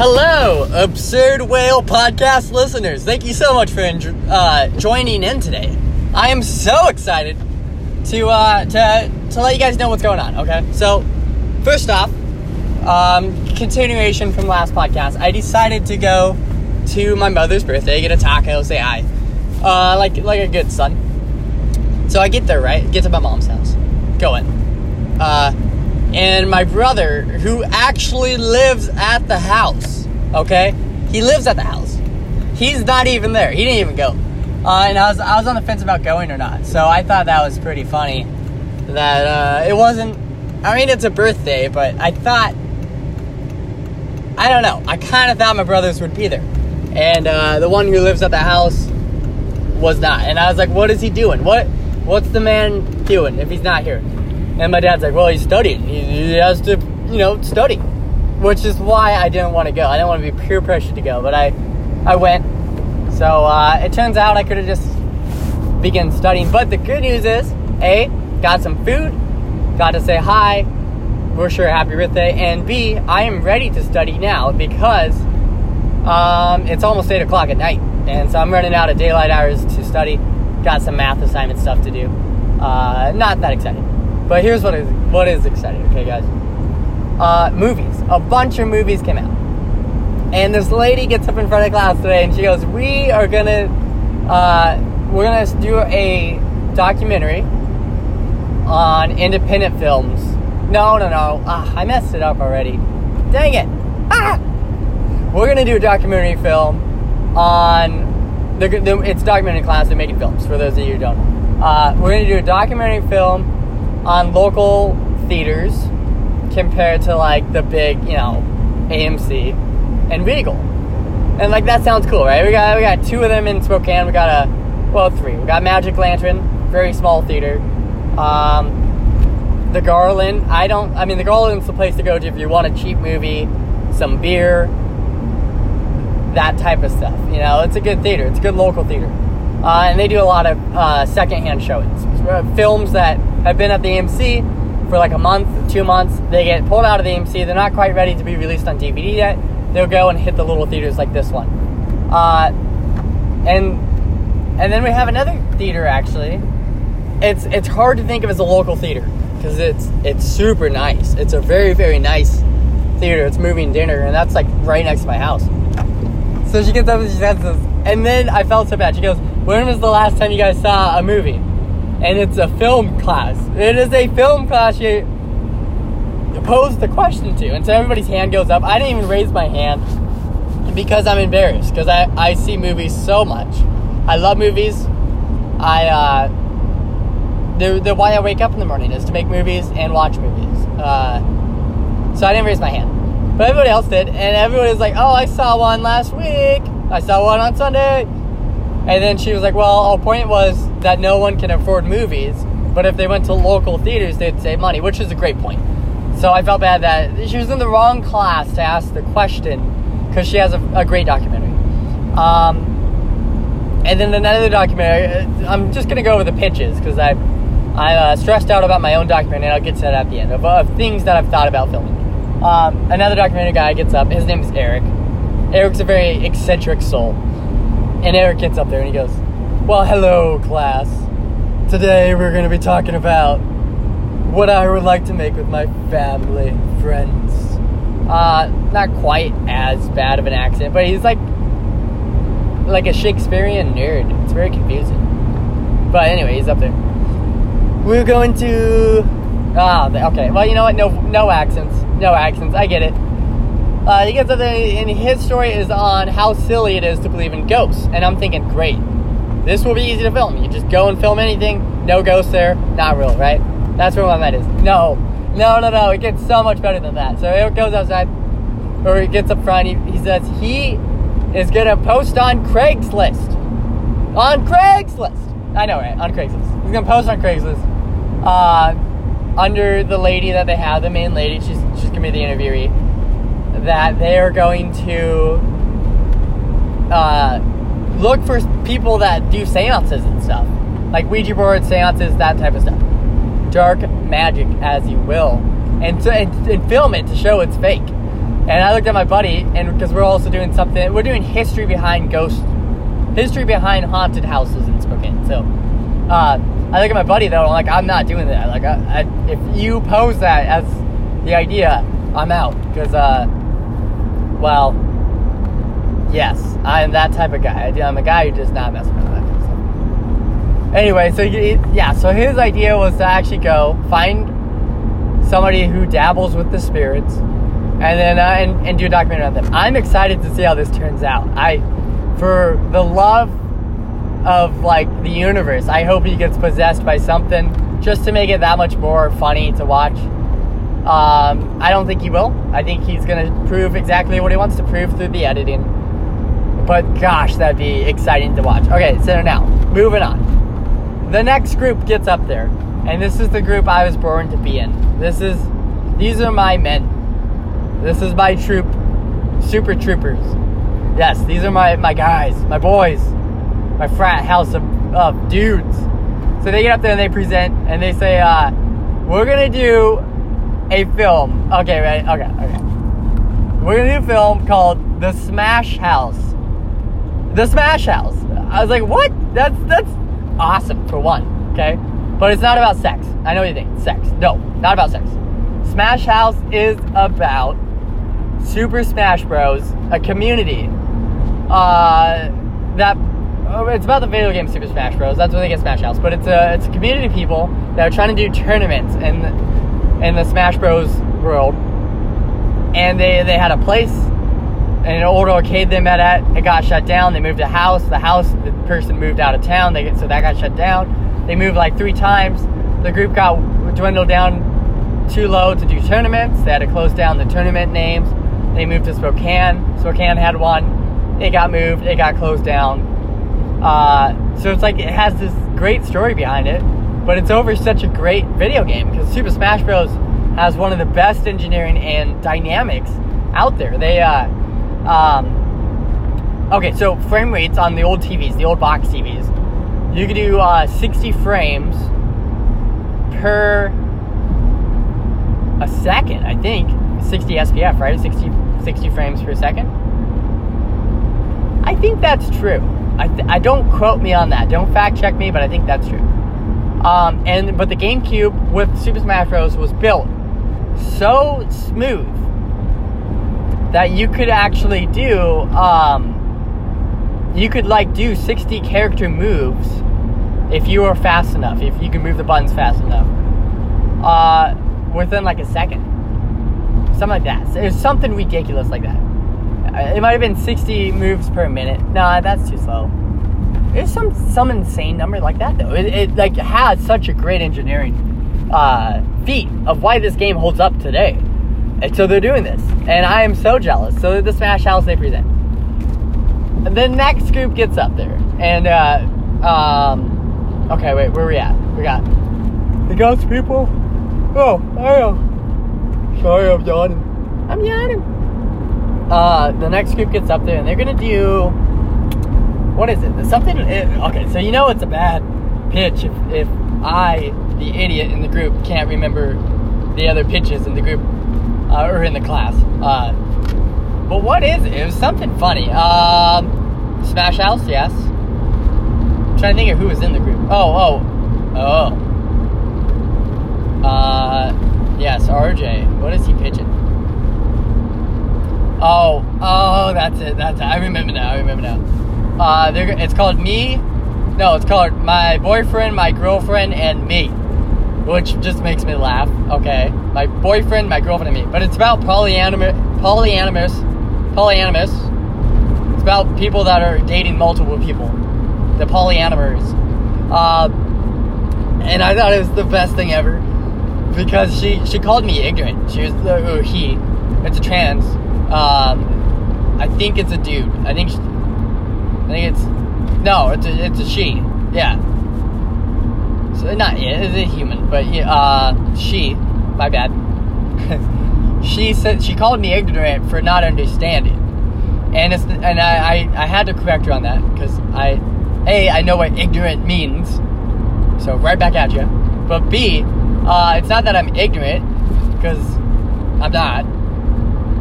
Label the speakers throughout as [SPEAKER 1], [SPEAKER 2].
[SPEAKER 1] Hello, Absurd Whale podcast listeners. Thank you so much for uh, joining in today. I am so excited to uh, to to let you guys know what's going on. Okay, so first off, um, continuation from last podcast, I decided to go to my mother's birthday, get a taco, say hi, uh, like like a good son. So I get there, right? Get to my mom's house, go in. Uh, and my brother, who actually lives at the house, okay? He lives at the house. He's not even there. He didn't even go. Uh, and I was I was on the fence about going or not. So I thought that was pretty funny. That uh, it wasn't. I mean, it's a birthday, but I thought. I don't know. I kind of thought my brothers would be there, and uh, the one who lives at the house was not. And I was like, "What is he doing? What? What's the man doing if he's not here?" And my dad's like, well, he's studying. He, he has to, you know, study. Which is why I didn't want to go. I didn't want to be peer pressured to go, but I, I went. So uh, it turns out I could have just begun studying. But the good news is, A, got some food, got to say hi, we're sure happy birthday, and B, I am ready to study now because um, it's almost 8 o'clock at night. And so I'm running out of daylight hours to study. Got some math assignment stuff to do. Uh, not that exciting. But here's what is what is exciting, okay, guys? Uh, movies. A bunch of movies came out, and this lady gets up in front of class today, and she goes, "We are gonna, uh, we're gonna do a documentary on independent films." No, no, no. Ah, I messed it up already. Dang it! Ah! We're gonna do a documentary film on the, the it's documentary class. They're making films. For those of you who don't know, uh, we're gonna do a documentary film on local theaters compared to like the big, you know, AMC and Regal. And like that sounds cool, right? We got we got two of them in Spokane. We got a well three. We got Magic Lantern, very small theater. Um, the Garland. I don't. I mean, the Garland's the place to go to if you want a cheap movie, some beer, that type of stuff. You know, it's a good theater. It's a good local theater, uh, and they do a lot of uh, secondhand showings, films that have been at the AMC for like a month, two months. They get pulled out of the AMC. They're not quite ready to be released on DVD yet. They'll go and hit the little theaters like this one. Uh, and and then we have another theater actually. It's it's hard to think of as a local theater because it's it's super nice. It's a very very nice theater. It's moving dinner, and that's like right next to my house. So she gets up and she says and then I felt so bad. She goes, "When was the last time you guys saw a movie?" and it's a film class. It is a film class you pose the question to. And so everybody's hand goes up. I didn't even raise my hand because I'm embarrassed because I, I see movies so much. I love movies. I, uh, the, the why I wake up in the morning is to make movies and watch movies. Uh, so I didn't raise my hand. But everybody else did. And everybody was like, oh, I saw one last week. I saw one on Sunday. And then she was like, well, our point was that no one can afford movies, but if they went to local theaters, they'd save money, which is a great point. So I felt bad that she was in the wrong class to ask the question because she has a, a great documentary. Um, and then another documentary, uh, I'm just to go over the pitches because I, I uh, stressed out about my own documentary, and I'll get to that at the end, of, of things that I've thought about filming. Um, another documentary guy gets up, his name is Eric. Eric's a very eccentric soul and Eric gets up there and he goes, Well, hello, class. Today we're going to be talking about what I would like to make with my family, friends. Uh, not quite as bad of an accent, but he's like like a Shakespearean nerd. It's very confusing. But anyway, he's up there. We're going to ah okay. Well, you know what? No no accents. No accents. I get it. Uh, he gets up there, and his story is on how silly it is to believe in ghosts. And I'm thinking, great, this will be easy to film. You just go and film anything, no ghosts there, not real, right? That's where my mind is. No, no, no, no. It gets so much better than that. So Eric goes outside, or he gets up front. He, he says he is gonna post on Craigslist. On Craigslist. I know, right? On Craigslist. He's gonna post on Craigslist. Uh, under the lady that they have, the main lady. She's she's gonna be the interviewee that they are going to uh, look for people that do seances and stuff, like Ouija board seances, that type of stuff. Dark magic, as you will, and, to, and, and film it to show it's fake. And I looked at my buddy, and because we're also doing something, we're doing history behind ghost, history behind haunted houses in Spokane. So, uh, I look at my buddy though, I'm like, I'm not doing that. Like, I, I, if you pose that as the idea, I'm out. Because, uh, well, yes, I am that type of guy. I'm a guy who does not mess around with that kind of stuff. Anyway, so yeah, so his idea was to actually go find somebody who dabbles with the spirits and then uh, and, and do a documentary on them. I'm excited to see how this turns out. I, for the love of like the universe, I hope he gets possessed by something just to make it that much more funny to watch. Um, I don't think he will. I think he's gonna prove exactly what he wants to prove through the editing. But gosh, that'd be exciting to watch. Okay, so now moving on. The next group gets up there, and this is the group I was born to be in. This is these are my men. This is my troop, super troopers. Yes, these are my, my guys, my boys, my frat house of, of dudes. So they get up there and they present and they say, uh, we're gonna do a film. Okay, right? Okay, okay. We're gonna do a film called The Smash House. The Smash House. I was like, what? That's that's awesome for one, okay? But it's not about sex. I know what you think. Sex. No, not about sex. Smash House is about Super Smash Bros. A community uh, that oh, it's about the video game Super Smash Bros. That's where they get Smash House, but it's a it's a community of people that are trying to do tournaments in in the Smash Bros. world, and they they had a place. An old arcade they met at, it got shut down. They moved a house. The house, the person moved out of town. They so that got shut down. They moved like three times. The group got dwindled down too low to do tournaments. They had to close down the tournament names. They moved to Spokane. Spokane had one. It got moved. It got closed down. Uh, so it's like it has this great story behind it, but it's over such a great video game because Super Smash Bros. has one of the best engineering and dynamics out there. They, uh, um, okay, so frame rates on the old TVs, the old box TVs, you could do uh, 60 frames per a second, I think. 60 SPF, right? 60, 60 frames per second. I think that's true. I, th- I don't quote me on that. Don't fact check me, but I think that's true. Um, and but the GameCube with Super Smash Bros. was built so smooth that you could actually do um, you could like do 60 character moves if you were fast enough if you could move the buttons fast enough uh, within like a second. Something like that. So it was something ridiculous like that. It might have been 60 moves per minute. Nah that's too slow it's some some insane number like that though it, it like has such a great engineering uh, feat of why this game holds up today and so they're doing this, and I am so jealous. So the Smash House they present. And the next group gets up there, and uh, um, okay, wait, where are we at? We got the ghost people. Oh, I am. Sorry, I'm yawning. I'm yawning. Uh, the next group gets up there, and they're gonna do what is it? Something. It, okay, so you know it's a bad pitch if if I, the idiot in the group, can't remember the other pitches in the group uh, or in the class. Uh, but what is it? It was something funny. Um, Smash House, yes. I'm trying to think of who was in the group. Oh, oh, oh. Uh, yes, RJ. What is he pitching? Oh, oh, that's it. That's it. I remember now. I remember now. Uh, it's called me. No, it's called my boyfriend, my girlfriend, and me which just makes me laugh. Okay, my boyfriend, my girlfriend, and me. But it's about polyamorous, polyamorous, polyamorous. It's about people that are dating multiple people, the polyamorous. Uh, and I thought it was the best thing ever because she she called me ignorant. She was or he. It's a trans. Um, I think it's a dude. I think she, I think it's no. It's a it's a she. Yeah. So not it is a human, but uh, she, my bad. she said she called me ignorant for not understanding, and it's and I I, I had to correct her on that because I, a I know what ignorant means, so right back at you. But b, uh, it's not that I'm ignorant because I'm not.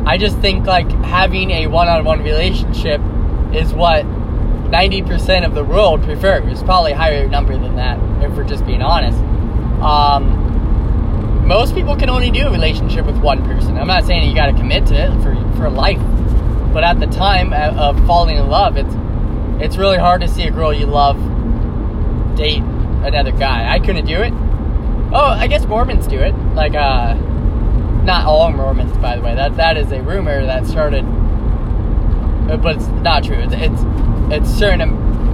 [SPEAKER 1] I just think like having a one-on-one relationship is what 90% of the world prefers. Probably a higher number than that, if we're just being honest. Um, most people can only do a relationship with one person. I'm not saying you got to commit to it for for life, but at the time of falling in love, it's it's really hard to see a girl you love date another guy. I couldn't do it. Oh, I guess Mormons do it. Like, uh, not all Mormons, by the way. That that is a rumor that started, uh, but it's not true. It's it's, it's certain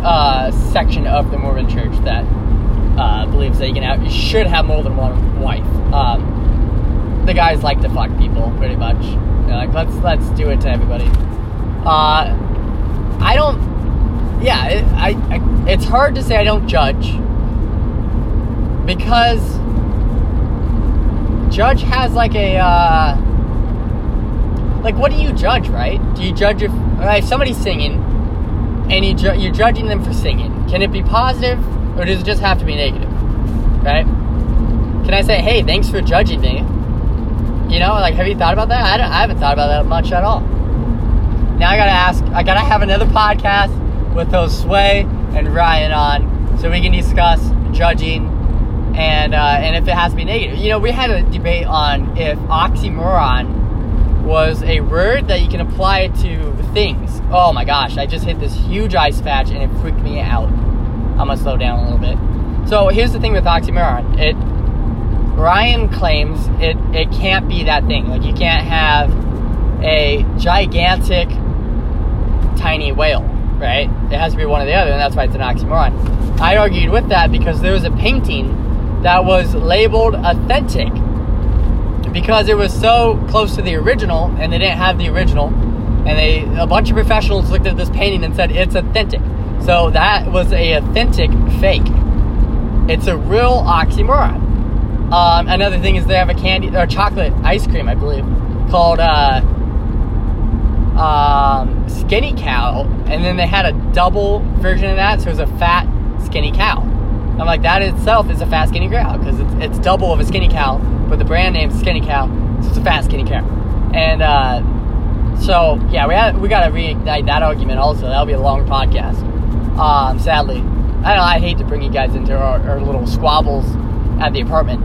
[SPEAKER 1] uh, section of the Mormon Church that uh, believes that you can have, you should have more than one wife. Um, the guys like to fuck people, pretty much. They're like, let's let's do it to everybody. Uh, I don't. Yeah, it, I, I. It's hard to say I don't judge because Judge has like a uh, like what do you judge, right? Do you judge if if somebody's singing and you ju- you're judging them for singing? Can it be positive or does it just have to be negative? Right? Can I say, hey, thanks for judging me? You know, like have you thought about that? I, don't, I haven't thought about that much at all. Now I gotta ask. I gotta have another podcast with those Sway and Ryan on so we can discuss judging and uh, and if it has to be negative. You know, we had a debate on if oxymoron was a word that you can apply to things. Oh my gosh, I just hit this huge ice patch and it freaked me out. I'm gonna slow down a little bit. So here's the thing with oxymoron. It Ryan claims it it can't be that thing. Like you can't have a gigantic tiny whale, right? It has to be one or the other, and that's why it's an oxymoron. I argued with that because there was a painting that was labeled authentic because it was so close to the original and they didn't have the original and they a bunch of professionals looked at this painting and said it's authentic. So that was a authentic fake. It's a real oxymoron. Um, another thing is they have a candy or chocolate ice cream i believe called uh, um, skinny cow. And then they had a double version of that so it was a fat skinny cow. I'm like, that itself is a fat skinny cow because it's, it's double of a skinny cow, but the brand name's Skinny Cow, so it's a fat skinny cow. And uh, so yeah, we we got to reignite that argument also. That'll be a long podcast. Um, sadly, I know. I hate to bring you guys into our, our little squabbles at the apartment.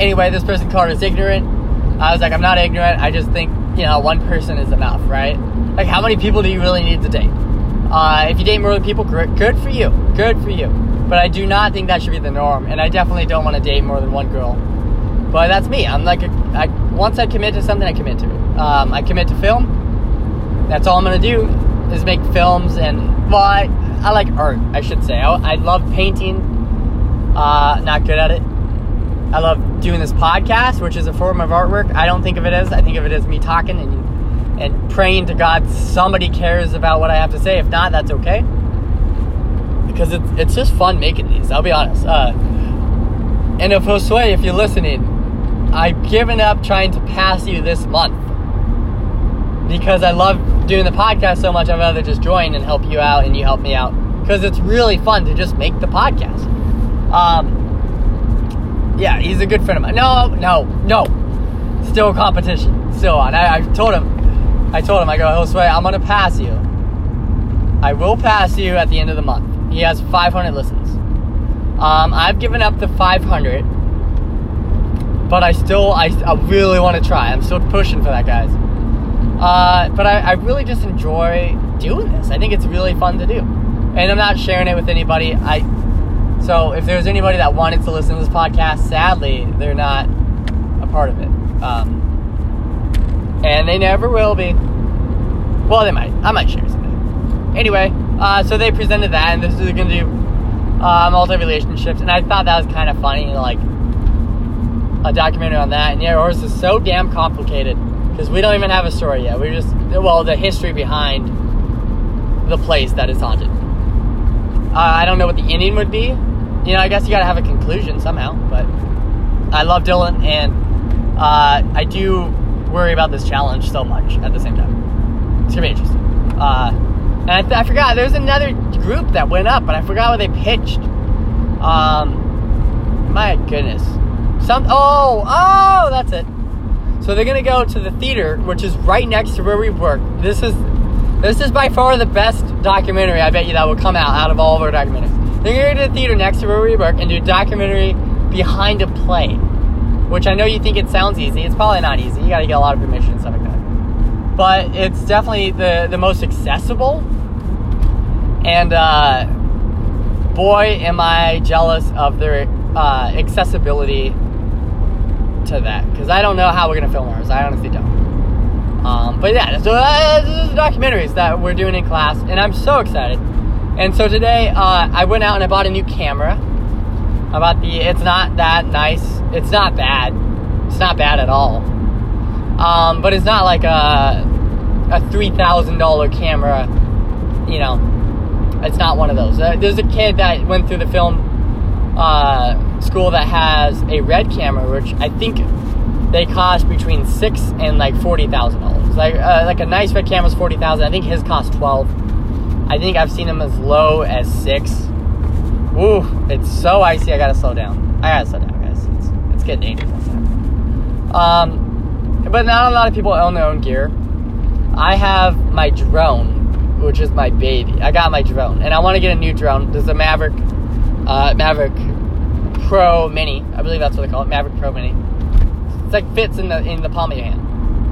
[SPEAKER 1] Anyway, this person called us ignorant. I was like, I'm not ignorant. I just think you know one person is enough, right? Like, how many people do you really need to date? Uh, if you date more people, good for you. Good for you. But I do not think that should be the norm, and I definitely don't want to date more than one girl. But that's me. I'm like, a, I, once I commit to something, I commit to it. Um, I commit to film. That's all I'm gonna do is make films, and well, I, I like art. I should say. I, I love painting. Uh, not good at it. I love doing this podcast, which is a form of artwork. I don't think of it as. I think of it as me talking and and praying to God somebody cares about what I have to say. If not, that's okay because it's, it's just fun making these. I'll be honest. Uh, and if Josue, if you're listening, I've given up trying to pass you this month because I love doing the podcast so much. I'd rather just join and help you out, and you help me out because it's really fun to just make the podcast. Um, yeah, he's a good friend of mine. No, no, no. Still competition. Still on. I, I told him. I told him. I go, Josue, I'm gonna pass you. I will pass you at the end of the month. He has 500 listens. Um, I've given up the 500, but I still, I, I really want to try. I'm still pushing for that, guys. Uh, but I, I really just enjoy doing this. I think it's really fun to do, and I'm not sharing it with anybody. I so if there's anybody that wanted to listen to this podcast, sadly they're not a part of it, um, and they never will be. Well, they might. I might share something. Anyway, uh, so they presented that, and this is going to do uh, multi relationships, and I thought that was kind of funny, like a documentary on that. And yeah, ours is so damn complicated because we don't even have a story yet. We're just well, the history behind the place that is haunted. Uh, I don't know what the ending would be. You know, I guess you got to have a conclusion somehow. But I love Dylan, and uh, I do worry about this challenge so much at the same time. It's gonna be interesting. Uh, and I, th- I forgot, there's another group that went up, but I forgot what they pitched. Um, my goodness. Some, oh, oh, that's it. So they're gonna go to the theater, which is right next to where we work. This is this is by far the best documentary I bet you that will come out out of all of our documentaries. They're gonna go to the theater next to where we work and do a documentary behind a play, which I know you think it sounds easy. It's probably not easy. You got to get a lot of permission and stuff like that. But it's definitely the the most accessible. And uh, boy, am I jealous of their uh, accessibility to that because I don't know how we're gonna film ours. I honestly don't. Um, but yeah, so uh, this is the documentaries that we're doing in class, and I'm so excited. And so today, uh, I went out and I bought a new camera. I bought the. It's not that nice. It's not bad. It's not bad at all. Um, but it's not like a a three thousand dollar camera. You know, it's not one of those. Uh, there's a kid that went through the film uh, school that has a red camera, which I think they cost between six and like forty thousand dollars. Like uh, like a nice red camera is forty thousand. I think his cost twelve. I think I've seen them as low as six. Ooh, it's so icy. I gotta slow down. I gotta slow down, guys. It's it's getting dangerous. Um, but not a lot of people own their own gear. I have my drone, which is my baby. I got my drone, and I want to get a new drone. There's a Mavic, uh, Mavic Pro Mini. I believe that's what they call it, Mavic Pro Mini. It's like fits in the in the palm of your hand.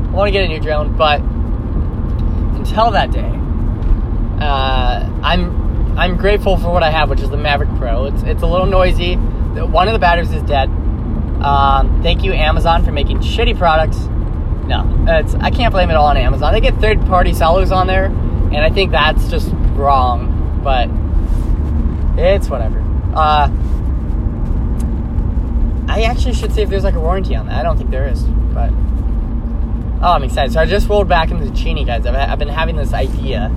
[SPEAKER 1] I want to get a new drone, but until that day, uh, I'm I'm grateful for what I have, which is the Mavic Pro. It's it's a little noisy. One of the batteries is dead. Um, thank you Amazon for making shitty products. No, it's I can't blame it all on Amazon. They get third party sellers on there, and I think that's just wrong. But it's whatever. Uh, I actually should see if there's like a warranty on that. I don't think there is, but oh, I'm excited. So I just rolled back into the guys. I've, I've been having this idea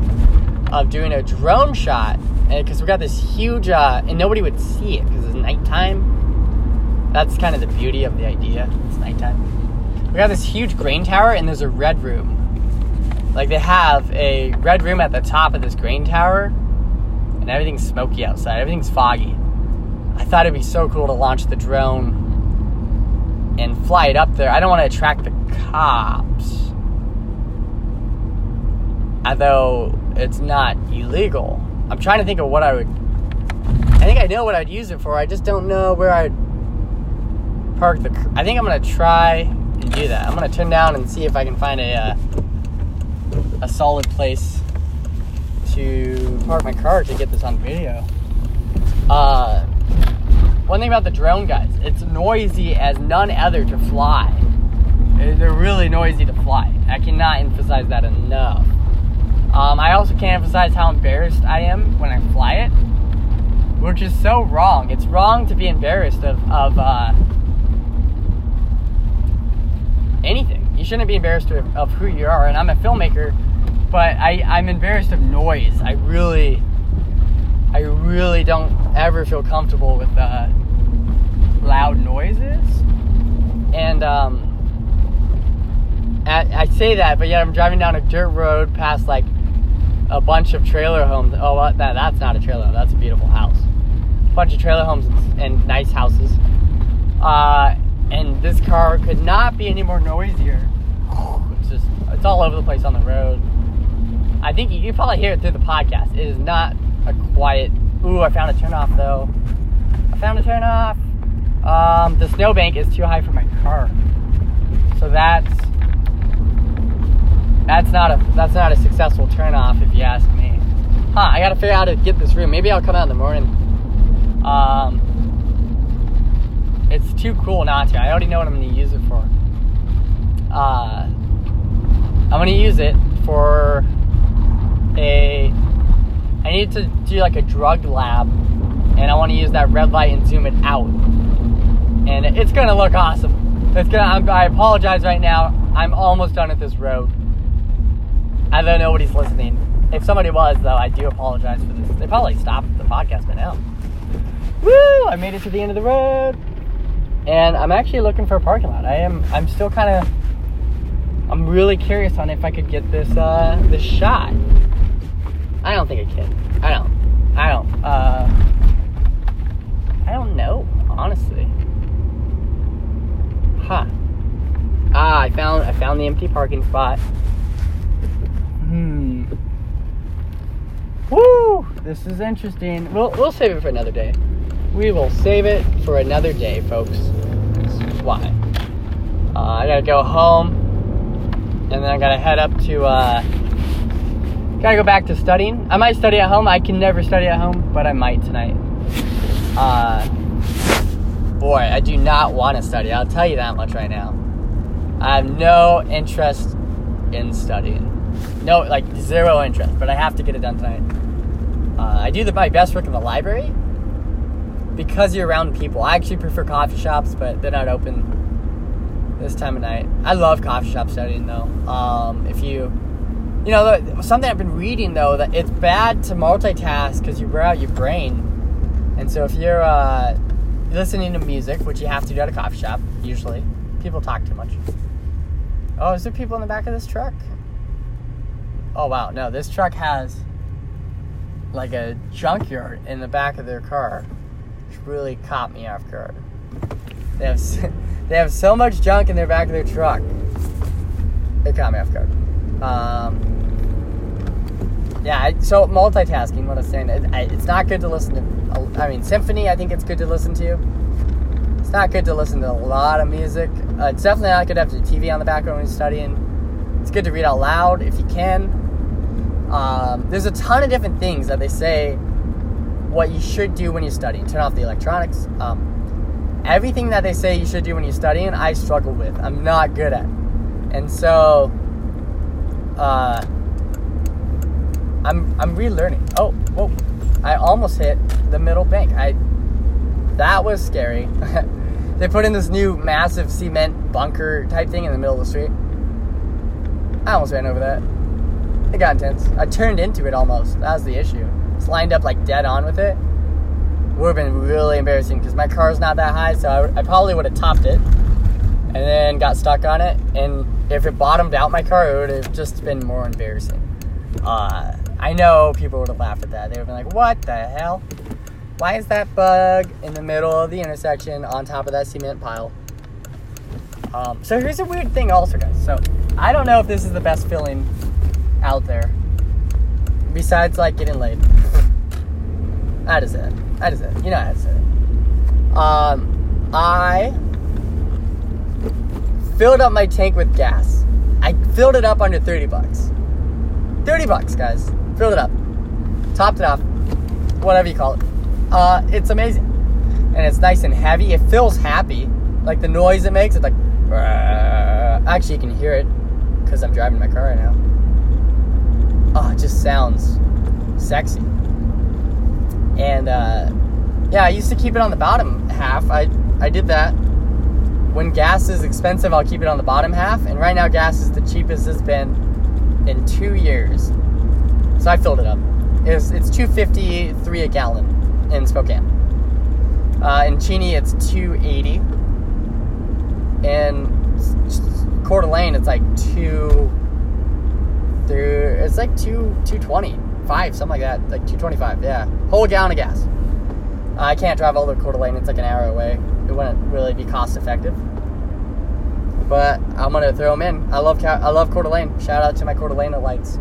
[SPEAKER 1] of doing a drone shot because we got this huge, uh, and nobody would see it because it's nighttime. That's kind of the beauty of the idea. It's nighttime. We got this huge grain tower, and there's a red room. Like they have a red room at the top of this grain tower, and everything's smoky outside. Everything's foggy. I thought it'd be so cool to launch the drone and fly it up there. I don't want to attract the cops. Although it's not illegal. I'm trying to think of what I would. I think I know what I'd use it for. I just don't know where I'd park the. I think I'm gonna try and do that. I'm gonna turn down and see if I can find a uh, a solid place to park my car to get this on video. Uh, one thing about the drone guys, it's noisy as none other to fly. They're really noisy to fly. I cannot emphasize that enough. Um, I also can't emphasize how embarrassed I am when I fly it, which is so wrong. It's wrong to be embarrassed of, of uh, anything. You shouldn't be embarrassed of, of, who you are. And I'm a filmmaker, but I, I'm embarrassed of noise. I really, I really don't ever feel comfortable with uh, loud noises. And um, I, I say that, but yet I'm driving down a dirt road past like a bunch of trailer homes. Oh. That, that's not a trailer. home, That's a beautiful house. A bunch of trailer homes and, and nice houses. Uh, and this car could not be any more noisier. It's just, it's all over the place on the road. I think you can probably hear it through the podcast. It is not a quiet. Ooh, I found a turnoff though. I found a turnoff. Um, the snowbank is too high for my car, so that's that's not a that's not a successful turnoff if you ask me. Huh? I gotta figure out how to get this room. Maybe I'll come out in the morning. Um, it's too cool not to. I already know what I'm gonna use it for. Uh, I'm gonna use it for a. I need to do like a drug lab, and I want to use that red light and zoom it out, and it's gonna look awesome. It's gonna. I'm, I apologize right now. I'm almost done at this road. I don't know nobody's listening. If somebody was, though, I do apologize for this. They probably stopped the podcast by now. Woo! I made it to the end of the road, and I'm actually looking for a parking lot. I am. I'm still kind of. I'm really curious on if I could get this uh, this shot. I don't think I can. I don't. I don't. Uh, I don't know, honestly. Huh. Ah, I found I found the empty parking spot. Hmm. Woo! This is interesting. We'll we'll save it for another day. We will save it for another day, folks. That's why. Uh, I gotta go home, and then I gotta head up to. Uh, gotta go back to studying. I might study at home. I can never study at home, but I might tonight. Uh, boy, I do not want to study. I'll tell you that much right now. I have no interest in studying. No, like zero interest, but I have to get it done tonight. Uh, I do the, my best work in the library because you're around people. I actually prefer coffee shops, but they're not open this time of night. I love coffee shop studying though. Um, if you, you know, something I've been reading though that it's bad to multitask because you wear out your brain. And so if you're uh, listening to music, which you have to do at a coffee shop, usually people talk too much. Oh, is there people in the back of this truck? Oh wow, no, this truck has like a junkyard in the back of their car, which really caught me off guard. They have they have so much junk in their back of their truck. It caught me off guard. Um, yeah, I, so multitasking. What I'm saying, it, I, it's not good to listen to. I mean, symphony. I think it's good to listen to. It's not good to listen to a lot of music. Uh, it's definitely not good to have the TV on the background when you're studying. It's good to read out loud if you can. Um, there's a ton of different things that they say what you should do when you're studying. Turn off the electronics. Um, everything that they say you should do when you're studying, I struggle with. I'm not good at. And so, uh, I'm I'm relearning. Oh, whoa! I almost hit the middle bank. I that was scary. they put in this new massive cement bunker type thing in the middle of the street. I almost ran over that. It got intense. I turned into it almost. That was the issue. It's lined up like dead on with it. Would have been really embarrassing because my car's not that high, so I, I probably would have topped it and then got stuck on it. And if it bottomed out my car, it would have just been more embarrassing. Uh, I know people would have laughed at that. They would have been like, what the hell? Why is that bug in the middle of the intersection on top of that cement pile? Um, so here's a weird thing also, guys. So I don't know if this is the best feeling out there. Besides, like, getting laid. that is it. That is it. You know that's it. Um, I filled up my tank with gas. I filled it up under 30 bucks. 30 bucks, guys. Filled it up. Topped it off. Whatever you call it. Uh, it's amazing. And it's nice and heavy. It feels happy. Like the noise it makes, it's like. Actually, you can hear it because I'm driving my car right now oh, it just sounds sexy. And uh, yeah, I used to keep it on the bottom half. I I did that. When gas is expensive, I'll keep it on the bottom half. And right now, gas is the cheapest it's been in two years. So I filled it up. It's it's two fifty three a gallon in Spokane. Uh, in Cheney, it's two eighty. In Coeur d'Alene, it's like two through it's like two two twenty five something like that like two twenty five yeah whole gallon of gas. Uh, I can't drive all the Coeur d'Alene. It's like an hour away. It wouldn't really be cost effective. But I'm gonna throw them in. I love I love Coeur d'Alene. Shout out to my Coeur d'Alene lights.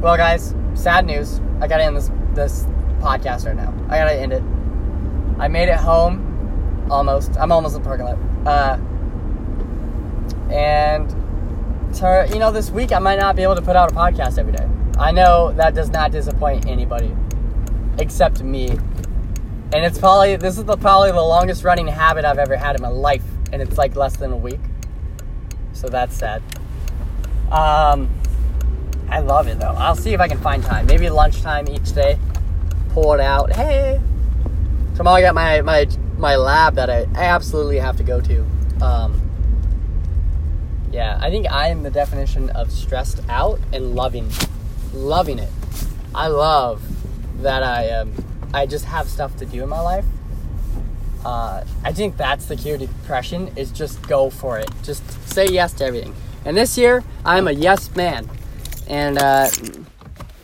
[SPEAKER 1] Well, guys, sad news. I gotta end this this podcast right now. I gotta end it. I made it home, almost. I'm almost in the parking lot. Uh, and to, you know, this week I might not be able to put out a podcast every day. I know that does not disappoint anybody except me. And it's probably, this is the, probably the longest running habit I've ever had in my life. And it's like less than a week. So that's sad. Um, I love it though. I'll see if I can find time. Maybe lunchtime each day. Pull it out. Hey. Tomorrow I got my, my, my lab that I absolutely have to go to. Um, yeah, I think I am the definition of stressed out and loving, loving it. I love that I um, I just have stuff to do in my life. Uh, I think that's the cure to depression is just go for it. Just say yes to everything. And this year, I'm a yes man, and uh,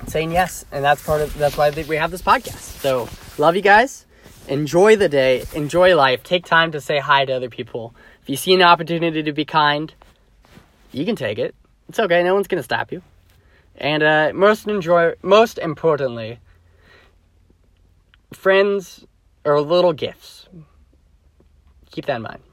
[SPEAKER 1] saying yes, and that's part of that's why we have this podcast. So love you guys. Enjoy the day. Enjoy life. Take time to say hi to other people If you see an opportunity to be kind, you can take it. It's okay. No one's gonna stop you. And uh, most enjoy. Most importantly, friends are little gifts. Keep that in mind.